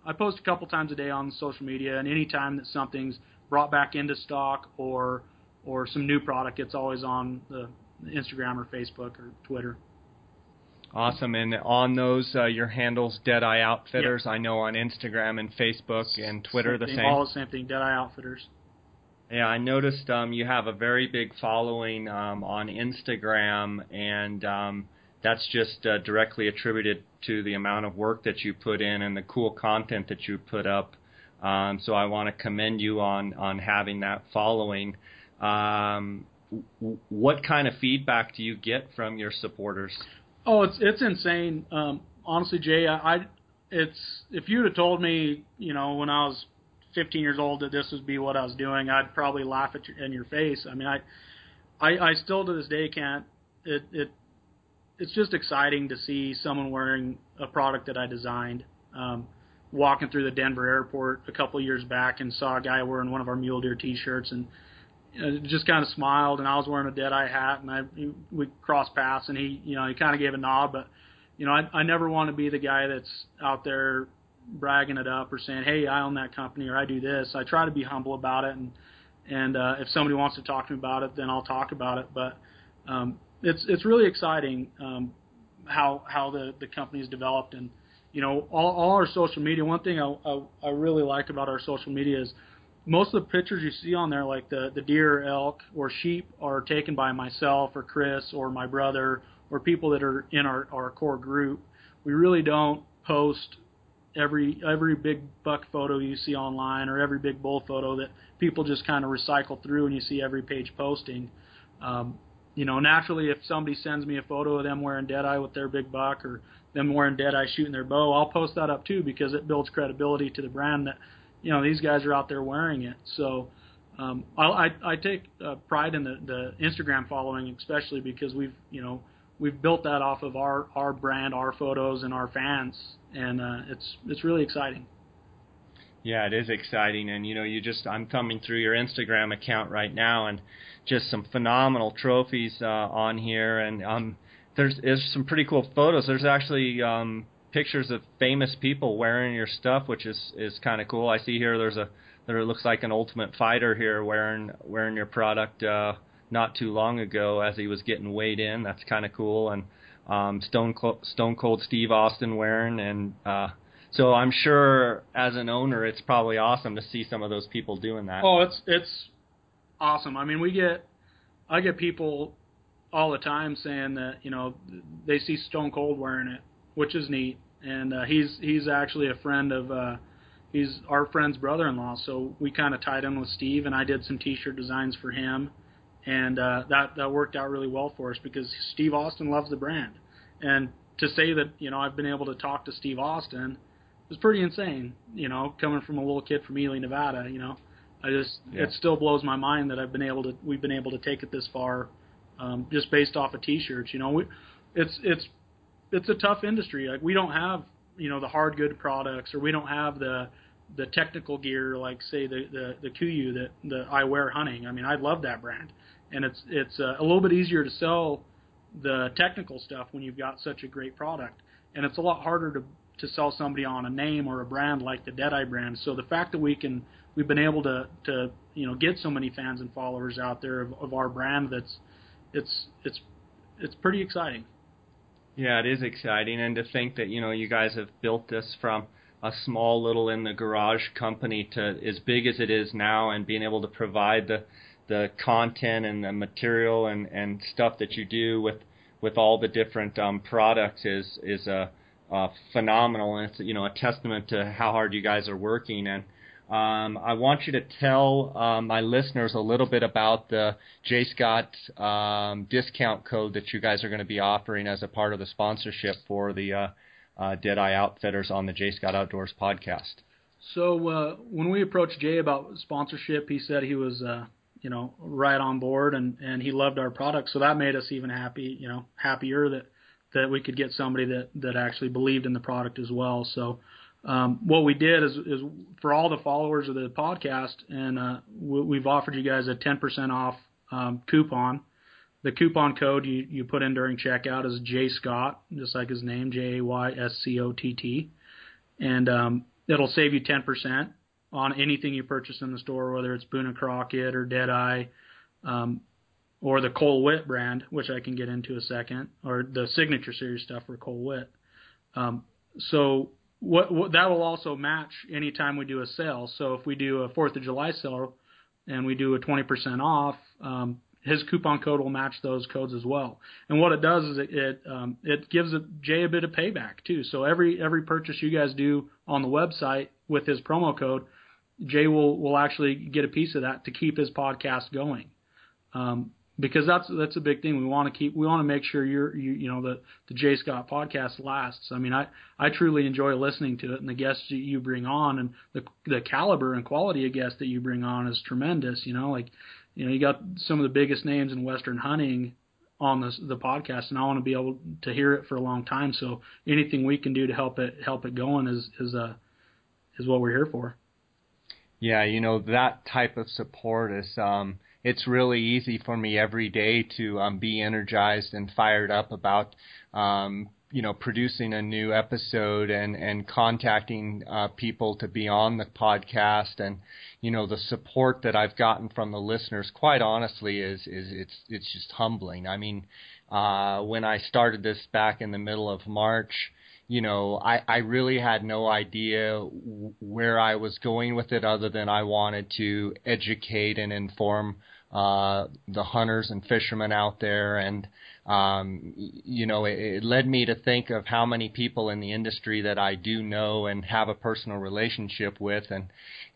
I post a couple times a day on social media, and anytime that something's brought back into stock or or some new product, it's always on the Instagram or Facebook or Twitter. Awesome. And on those, uh, your handles, Deadeye Outfitters. Yep. I know on Instagram and Facebook and Twitter same the thing, same. All the same thing, Deadeye Outfitters. Yeah, I noticed um, you have a very big following um, on Instagram, and um, that's just uh, directly attributed to the amount of work that you put in and the cool content that you put up. Um, so I want to commend you on on having that following. Um, what kind of feedback do you get from your supporters? Oh, it's it's insane. Um, honestly, Jay, I, I it's if you'd have told me, you know, when I was 15 years old that this would be what I was doing, I'd probably laugh at you, in your face. I mean, I, I, I still to this day can't. It, it, it's just exciting to see someone wearing a product that I designed. Um, walking through the Denver airport a couple years back and saw a guy wearing one of our mule deer T-shirts and just kind of smiled, and I was wearing a Deadeye hat, and I we crossed paths, and he, you know, he kind of gave a nod, but you know, I, I never want to be the guy that's out there bragging it up or saying, hey, I own that company or I do this. I try to be humble about it, and and uh, if somebody wants to talk to me about it, then I'll talk about it. But um, it's it's really exciting um, how how the the company's developed, and you know, all, all our social media. One thing I, I I really like about our social media is most of the pictures you see on there, like the the deer, elk, or sheep, are taken by myself or Chris or my brother or people that are in our our core group. We really don't post every every big buck photo you see online or every big bull photo that people just kind of recycle through and you see every page posting. Um, you know, naturally, if somebody sends me a photo of them wearing Deadeye with their big buck or them wearing Deadeye shooting their bow, I'll post that up too because it builds credibility to the brand that, you know, these guys are out there wearing it. So um, I, I, take uh, pride in the, the Instagram following, especially because we've, you know, we've built that off of our, our brand, our photos, and our fans, and uh, it's it's really exciting. Yeah, it is exciting, and you know, you just I'm thumbing through your Instagram account right now, and just some phenomenal trophies uh, on here, and um, there's there's some pretty cool photos. There's actually um, pictures of famous people wearing your stuff, which is is kind of cool. I see here there's a there looks like an Ultimate Fighter here wearing wearing your product uh, not too long ago as he was getting weighed in. That's kind of cool, and um, Stone Cold, Stone Cold Steve Austin wearing and. Uh, so I'm sure as an owner, it's probably awesome to see some of those people doing that. Oh, it's it's awesome. I mean, we get I get people all the time saying that you know they see Stone Cold wearing it, which is neat. And uh, he's he's actually a friend of uh, he's our friend's brother-in-law. So we kind of tied in with Steve, and I did some T-shirt designs for him, and uh, that that worked out really well for us because Steve Austin loves the brand. And to say that you know I've been able to talk to Steve Austin was pretty insane. You know, coming from a little kid from Ely, Nevada. You know, I just yeah. it still blows my mind that I've been able to we've been able to take it this far, um, just based off of T-shirts. You know, we, it's it's it's a tough industry. Like we don't have you know the hard good products, or we don't have the the technical gear like say the the the KUIU that that I wear hunting. I mean, I love that brand, and it's it's uh, a little bit easier to sell the technical stuff when you've got such a great product, and it's a lot harder to to sell somebody on a name or a brand like the Deadeye brand. So the fact that we can we've been able to to you know get so many fans and followers out there of, of our brand that's it's it's it's pretty exciting. Yeah, it is exciting, and to think that you know you guys have built this from a small little in the garage company to as big as it is now, and being able to provide the the content and the material and and stuff that you do with with all the different um, products is is a uh, phenomenal, and it's you know a testament to how hard you guys are working. And um, I want you to tell um, my listeners a little bit about the Jay Scott um, discount code that you guys are going to be offering as a part of the sponsorship for the uh, uh, Outfitters on the Jay Scott Outdoors podcast. So uh, when we approached Jay about sponsorship, he said he was uh, you know right on board and and he loved our product, so that made us even happy, you know, happier that that we could get somebody that that actually believed in the product as well. So um, what we did is, is for all the followers of the podcast, and uh, we've offered you guys a 10% off um, coupon. The coupon code you, you put in during checkout is Jay Scott, just like his name, J A Y S C O T T, and um, it'll save you 10% on anything you purchase in the store, whether it's Boone and Crockett or Deadeye. Um, or the Cole Whitt brand, which I can get into a second, or the signature series stuff for Cole Whitt. Um, so what, what that will also match anytime we do a sale. So if we do a Fourth of July sale and we do a 20% off, um, his coupon code will match those codes as well. And what it does is it it, um, it gives Jay a bit of payback too. So every every purchase you guys do on the website with his promo code, Jay will will actually get a piece of that to keep his podcast going. Um, because that's that's a big thing. We want to keep we want to make sure you're you you know the the Jay Scott podcast lasts. I mean, I I truly enjoy listening to it, and the guests you bring on, and the the caliber and quality of guests that you bring on is tremendous. You know, like you know you got some of the biggest names in Western hunting on the the podcast, and I want to be able to hear it for a long time. So anything we can do to help it help it going is is uh is what we're here for. Yeah, you know that type of support is um it's really easy for me every day to um, be energized and fired up about um, you know producing a new episode and and contacting uh, people to be on the podcast and you know the support that I've gotten from the listeners quite honestly is is it's it's just humbling. I mean, uh, when I started this back in the middle of March, you know, I, I really had no idea where I was going with it other than I wanted to educate and inform uh, the hunters and fishermen out there, and um, you know, it, it led me to think of how many people in the industry that I do know and have a personal relationship with, and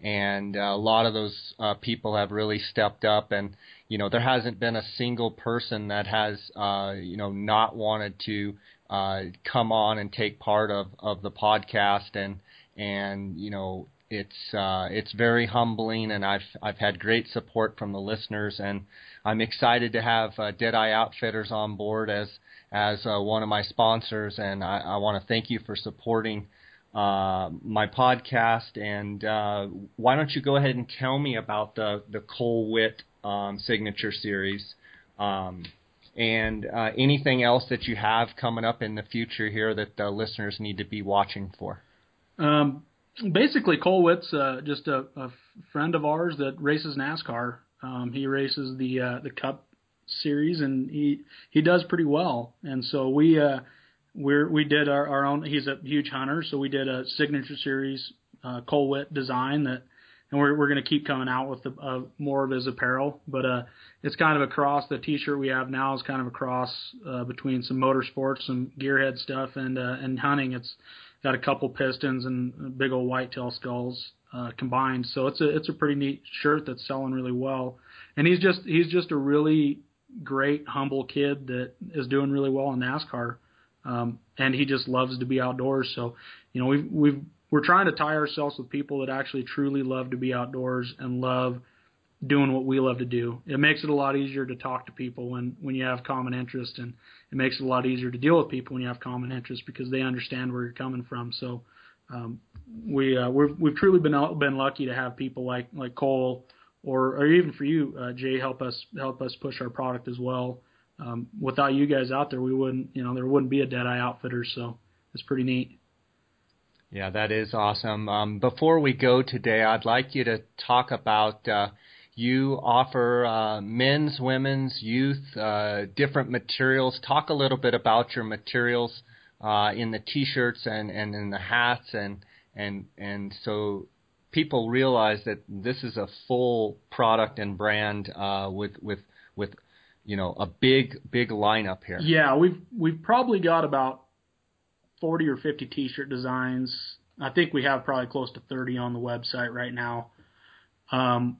and a lot of those uh, people have really stepped up, and you know, there hasn't been a single person that has uh, you know not wanted to uh, come on and take part of of the podcast, and and you know it's uh, it's very humbling, and I've I've had great support from the listeners, and I'm excited to have uh, Deadeye Outfitters on board as as uh, one of my sponsors, and I, I want to thank you for supporting uh, my podcast. And uh, why don't you go ahead and tell me about the the Cole Whitt um, signature series, um, and uh, anything else that you have coming up in the future here that the listeners need to be watching for. Um, basically Cole Whitt's uh, just a, a friend of ours that races NASCAR. Um, he races the uh, the Cup series and he he does pretty well. And so we uh, we we did our, our own. He's a huge hunter, so we did a signature series uh, Cole Whitt design that. And we're we're going to keep coming out with the, uh, more of his apparel, but uh, it's kind of a cross. The T-shirt we have now is kind of a cross uh, between some motorsports, some gearhead stuff, and uh, and hunting. It's got a couple pistons and big old whitetail skulls uh, combined. So it's a it's a pretty neat shirt that's selling really well. And he's just he's just a really great humble kid that is doing really well in NASCAR. Um, and he just loves to be outdoors. So, you know, we've we've we're trying to tie ourselves with people that actually truly love to be outdoors and love doing what we love to do. It makes it a lot easier to talk to people when when you have common interest, and it makes it a lot easier to deal with people when you have common interest because they understand where you're coming from. So um, we uh, we've we've truly been been lucky to have people like like Cole or or even for you, uh, Jay, help us help us push our product as well. Um, without you guys out there, we wouldn't you know there wouldn't be a Deadeye Outfitter. So it's pretty neat. Yeah, that is awesome. Um, before we go today, I'd like you to talk about uh, you offer uh, men's, women's, youth, uh, different materials. Talk a little bit about your materials uh, in the t-shirts and, and in the hats, and and and so people realize that this is a full product and brand uh, with with with you know a big big lineup here. Yeah, we've we've probably got about forty or fifty t-shirt designs. I think we have probably close to thirty on the website right now. Um,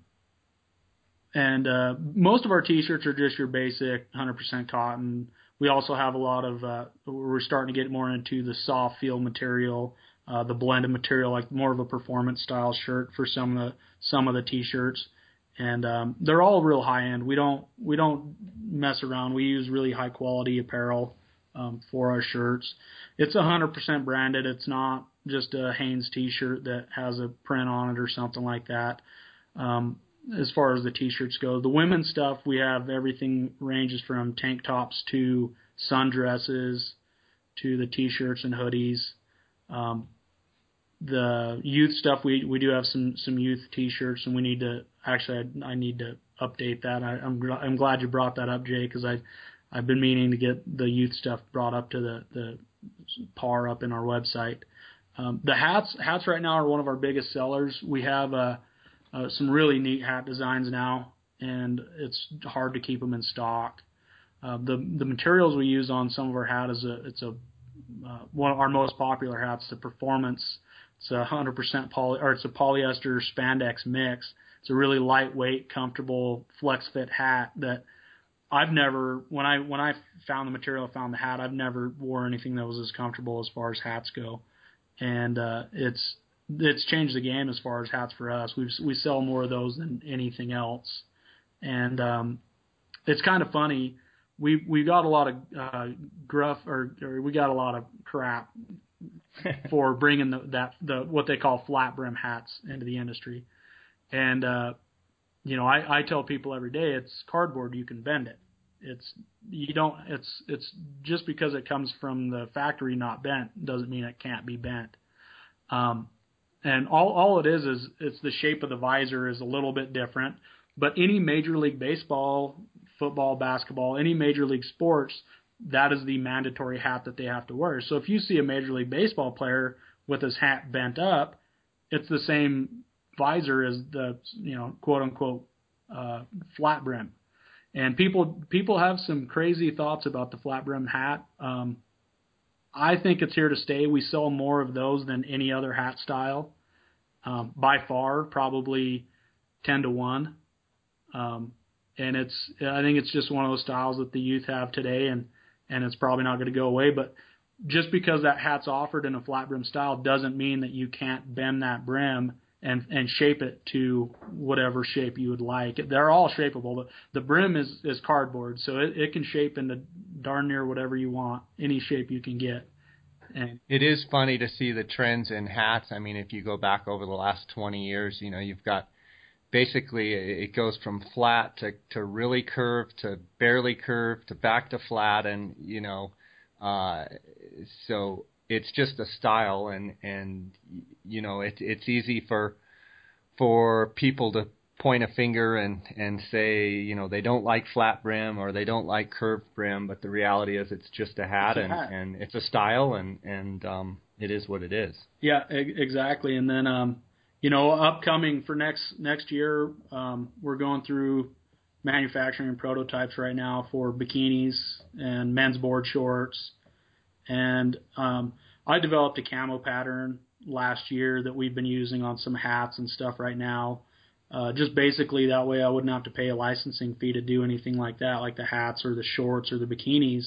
and uh, most of our T-shirts are just your basic 100% cotton. We also have a lot of. Uh, we're starting to get more into the soft feel material, uh, the blended material, like more of a performance style shirt for some of the some of the T-shirts, and um, they're all real high end. We don't we don't mess around. We use really high quality apparel um, for our shirts. It's 100% branded. It's not just a Hanes T-shirt that has a print on it or something like that. Um, as far as the t-shirts go. The women's stuff, we have everything ranges from tank tops to sundresses to the t-shirts and hoodies. Um, the youth stuff, we we do have some some youth t-shirts, and we need to actually I, I need to update that. I, I'm I'm glad you brought that up, Jay, because I I've been meaning to get the youth stuff brought up to the the par up in our website. Um, the hats hats right now are one of our biggest sellers. We have a uh, some really neat hat designs now, and it's hard to keep them in stock. Uh, the the materials we use on some of our hat is a it's a uh, one of our most popular hats, the Performance. It's a 100% poly or it's a polyester spandex mix. It's a really lightweight, comfortable, flex fit hat that I've never when I when I found the material, I found the hat. I've never wore anything that was as comfortable as far as hats go, and uh, it's it's changed the game as far as hats for us. We we sell more of those than anything else, and um, it's kind of funny. We we got a lot of uh, gruff or, or we got a lot of crap for bringing the, that the what they call flat brim hats into the industry, and uh, you know I, I tell people every day it's cardboard you can bend it. It's you don't it's it's just because it comes from the factory not bent doesn't mean it can't be bent. Um, and all all it is is it's the shape of the visor is a little bit different. But any major league baseball, football, basketball, any major league sports, that is the mandatory hat that they have to wear. So if you see a major league baseball player with his hat bent up, it's the same visor is the you know quote unquote uh, flat brim. And people people have some crazy thoughts about the flat brim hat. Um, I think it's here to stay. We sell more of those than any other hat style, um, by far, probably ten to one. Um, and it's I think it's just one of those styles that the youth have today, and and it's probably not going to go away. But just because that hat's offered in a flat brim style doesn't mean that you can't bend that brim and and shape it to whatever shape you would like. They're all shapeable. The, the brim is is cardboard, so it, it can shape into darn near whatever you want, any shape you can get. And it is funny to see the trends in hats. I mean, if you go back over the last 20 years, you know, you've got basically it goes from flat to to really curved to barely curved to back to flat, and you know, uh, so it's just a style, and and you know it, it's easy for for people to point a finger and and say you know they don't like flat brim or they don't like curved brim, but the reality is it's just a hat, it's a and hat. and it's a style, and and um, it is what it is. Yeah, exactly. And then um, you know, upcoming for next next year, um, we're going through manufacturing prototypes right now for bikinis and men's board shorts and um, I developed a camo pattern last year that we've been using on some hats and stuff right now. Uh, just basically that way I wouldn't have to pay a licensing fee to do anything like that, like the hats or the shorts or the bikinis.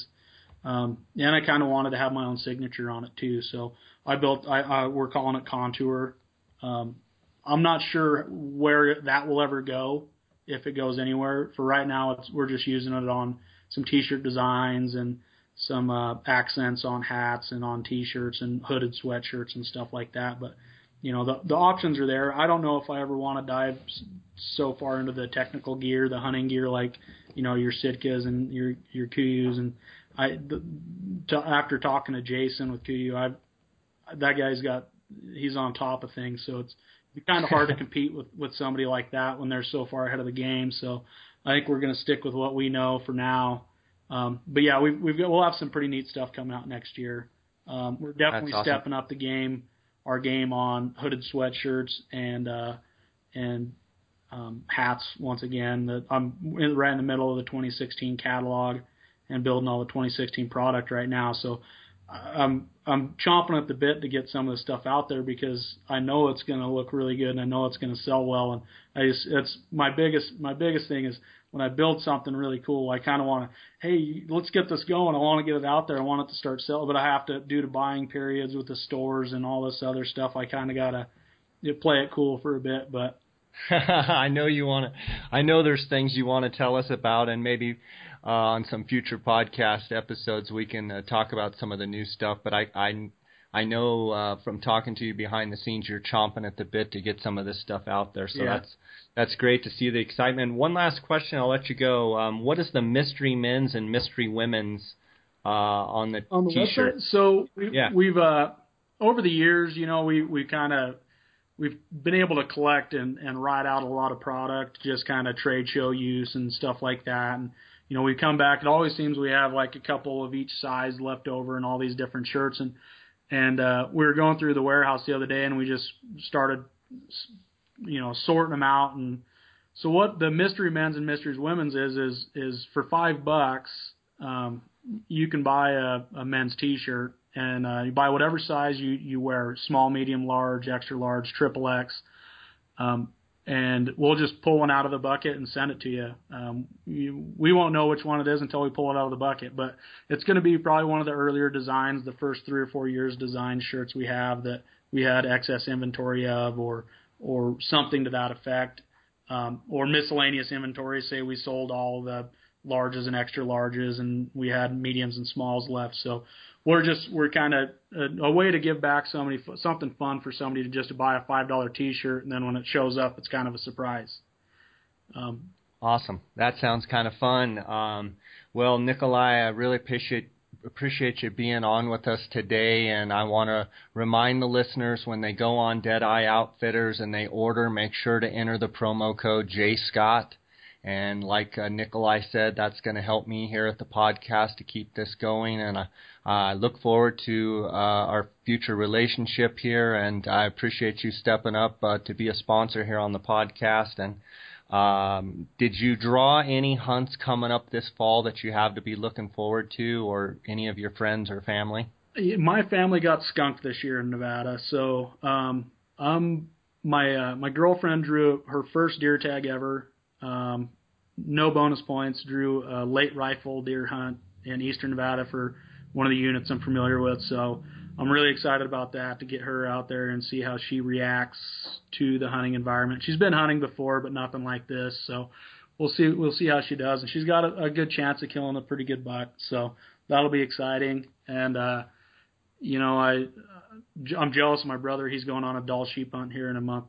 Um, and I kind of wanted to have my own signature on it too. So I built, I, I we're calling it Contour. Um, I'm not sure where that will ever go, if it goes anywhere. For right now, it's, we're just using it on some t-shirt designs and some uh, accents on hats and on t-shirts and hooded sweatshirts and stuff like that. But you know the the options are there. I don't know if I ever want to dive so far into the technical gear, the hunting gear, like you know your Sitkas and your your KUIUs. And I the, to, after talking to Jason with KUIU, I that guy's got he's on top of things, so it's kind of hard to compete with with somebody like that when they're so far ahead of the game. So I think we're going to stick with what we know for now um, but yeah, we've, we've got, we'll have some pretty neat stuff coming out next year. Um, we're definitely awesome. stepping up the game, our game on hooded sweatshirts and uh, and um, hats once again. The, I'm right in the middle of the 2016 catalog and building all the 2016 product right now. So I'm I'm chomping at the bit to get some of the stuff out there because I know it's going to look really good and I know it's going to sell well. And I just it's my biggest my biggest thing is when I build something really cool, I kind of want to, hey, let's get this going. I want to get it out there. I want it to start selling, but I have to due to buying periods with the stores and all this other stuff. I kind of gotta play it cool for a bit, but. I know you want to. I know there's things you want to tell us about, and maybe uh, on some future podcast episodes we can uh, talk about some of the new stuff. But I, I I know uh, from talking to you behind the scenes, you're chomping at the bit to get some of this stuff out there. So yeah. that's that's great to see the excitement. One last question, I'll let you go. Um, what is the mystery men's and mystery women's uh, on the on the t-shirt? Website? So we, yeah. we've uh, over the years, you know, we we kind of we've been able to collect and and write out a lot of product, just kind of trade show use and stuff like that. And you know, we come back. It always seems we have like a couple of each size left over in all these different shirts and and uh, we were going through the warehouse the other day, and we just started, you know, sorting them out. And so what the mystery men's and mysteries women's is is is for five bucks, um, you can buy a, a men's T-shirt, and uh, you buy whatever size you you wear, small, medium, large, extra large, triple X. Um, and we'll just pull one out of the bucket and send it to you. Um, you. We won't know which one it is until we pull it out of the bucket, but it's going to be probably one of the earlier designs, the first three or four years design shirts we have that we had excess inventory of, or or something to that effect, um, or miscellaneous inventory. Say we sold all the larges and extra larges, and we had mediums and smalls left. So we're just we're kind of a, a, way to give back somebody something fun for somebody to just to buy a five dollar T-shirt, and then when it shows up, it's kind of a surprise. Um, awesome, that sounds kind of fun. Um, well, Nikolai, I really appreciate appreciate you being on with us today, and I want to remind the listeners when they go on Deadeye Outfitters and they order, make sure to enter the promo code Jay Scott and like uh, Nikolai said, that's going to help me here at the podcast to keep this going. And I, look forward to uh, our future relationship here. And I appreciate you stepping up uh, to be a sponsor here on the podcast. And Um, did you draw any hunts coming up this fall that you have to be looking forward to, or any of your friends or family? My family got skunked this year in Nevada, so um, um, my uh, my girlfriend drew her first deer tag ever. Um, no bonus points. Drew a late rifle deer hunt in eastern Nevada for one of the units I'm familiar with. So I'm really excited about that to get her out there and see how she reacts to the hunting environment. She's been hunting before, but nothing like this. So we'll see we'll see how she does. And she's got a, a good chance of killing a pretty good buck. So that'll be exciting. And uh, you know I I'm jealous of my brother. He's going on a Dall sheep hunt here in a month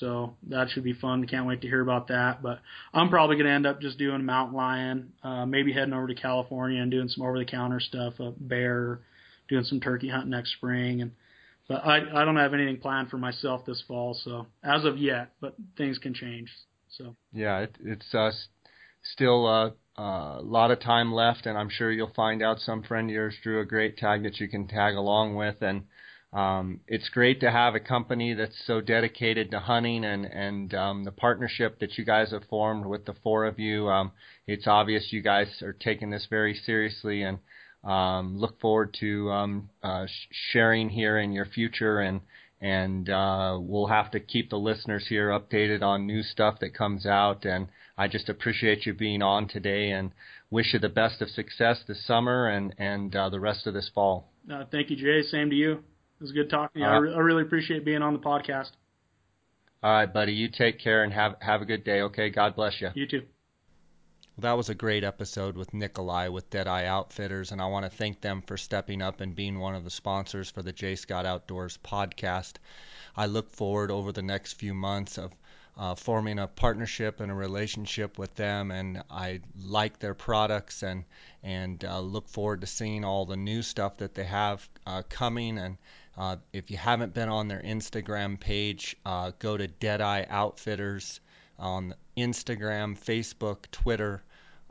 so that should be fun. Can't wait to hear about that. But I'm probably going to end up just doing mountain lion, uh, maybe heading over to California and doing some over the counter stuff, a bear, doing some turkey hunting next spring. And but I I don't have anything planned for myself this fall. So as of yet, but things can change. So yeah, it, it's uh, still uh, uh, a lot of time left, and I'm sure you'll find out some friend of yours drew a great tag that you can tag along with and um, it's great to have a company that's so dedicated to hunting and and um, the partnership that you guys have formed with the four of you. Um, it's obvious you guys are taking this very seriously and um, look forward to um, uh, sharing here in your future and and uh, we'll have to keep the listeners here updated on new stuff that comes out and I just appreciate you being on today and wish you the best of success this summer and and uh, the rest of this fall. Uh, thank you, Jay. Same to you. It was good talking to you. Uh, I, re- I really appreciate being on the podcast. All right, buddy. You take care and have have a good day. Okay. God bless you. You too. Well, that was a great episode with Nikolai with Deadeye Outfitters, and I want to thank them for stepping up and being one of the sponsors for the Jay Scott Outdoors podcast. I look forward over the next few months of uh, forming a partnership and a relationship with them, and I like their products and and uh, look forward to seeing all the new stuff that they have uh, coming and uh, if you haven't been on their Instagram page, uh, go to Deadeye Outfitters on Instagram, Facebook, Twitter.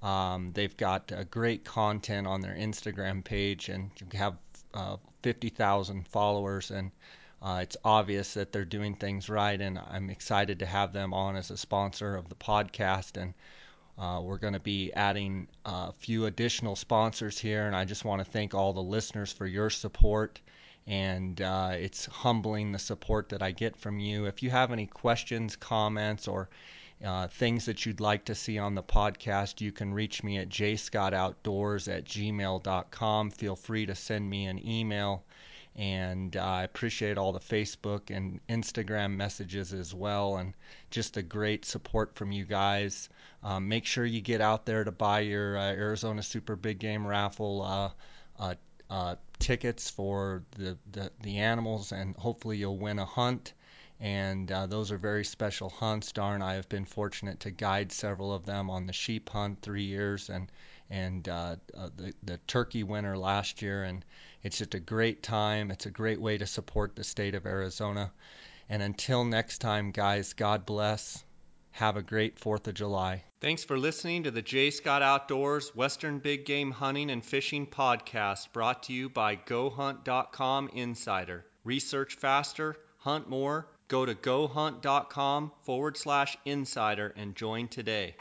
Um, they've got uh, great content on their Instagram page and you have uh, 50,000 followers. And uh, it's obvious that they're doing things right. And I'm excited to have them on as a sponsor of the podcast. And uh, we're going to be adding a few additional sponsors here. And I just want to thank all the listeners for your support and uh, it's humbling the support that I get from you. If you have any questions, comments, or uh, things that you'd like to see on the podcast, you can reach me at jscottoutdoors at gmail.com. Feel free to send me an email. And uh, I appreciate all the Facebook and Instagram messages as well, and just the great support from you guys. Um, make sure you get out there to buy your uh, Arizona Super Big Game Raffle uh, uh, uh, tickets for the, the, the animals, and hopefully you'll win a hunt. And uh, those are very special hunts. Darn, I have been fortunate to guide several of them on the sheep hunt three years, and and uh, uh, the the turkey winter last year. And it's just a great time. It's a great way to support the state of Arizona. And until next time, guys, God bless. Have a great 4th of July. Thanks for listening to the Jay Scott Outdoors Western Big Game Hunting and Fishing Podcast brought to you by GoHunt.com Insider. Research faster, hunt more. Go to gohunt.com forward slash insider and join today.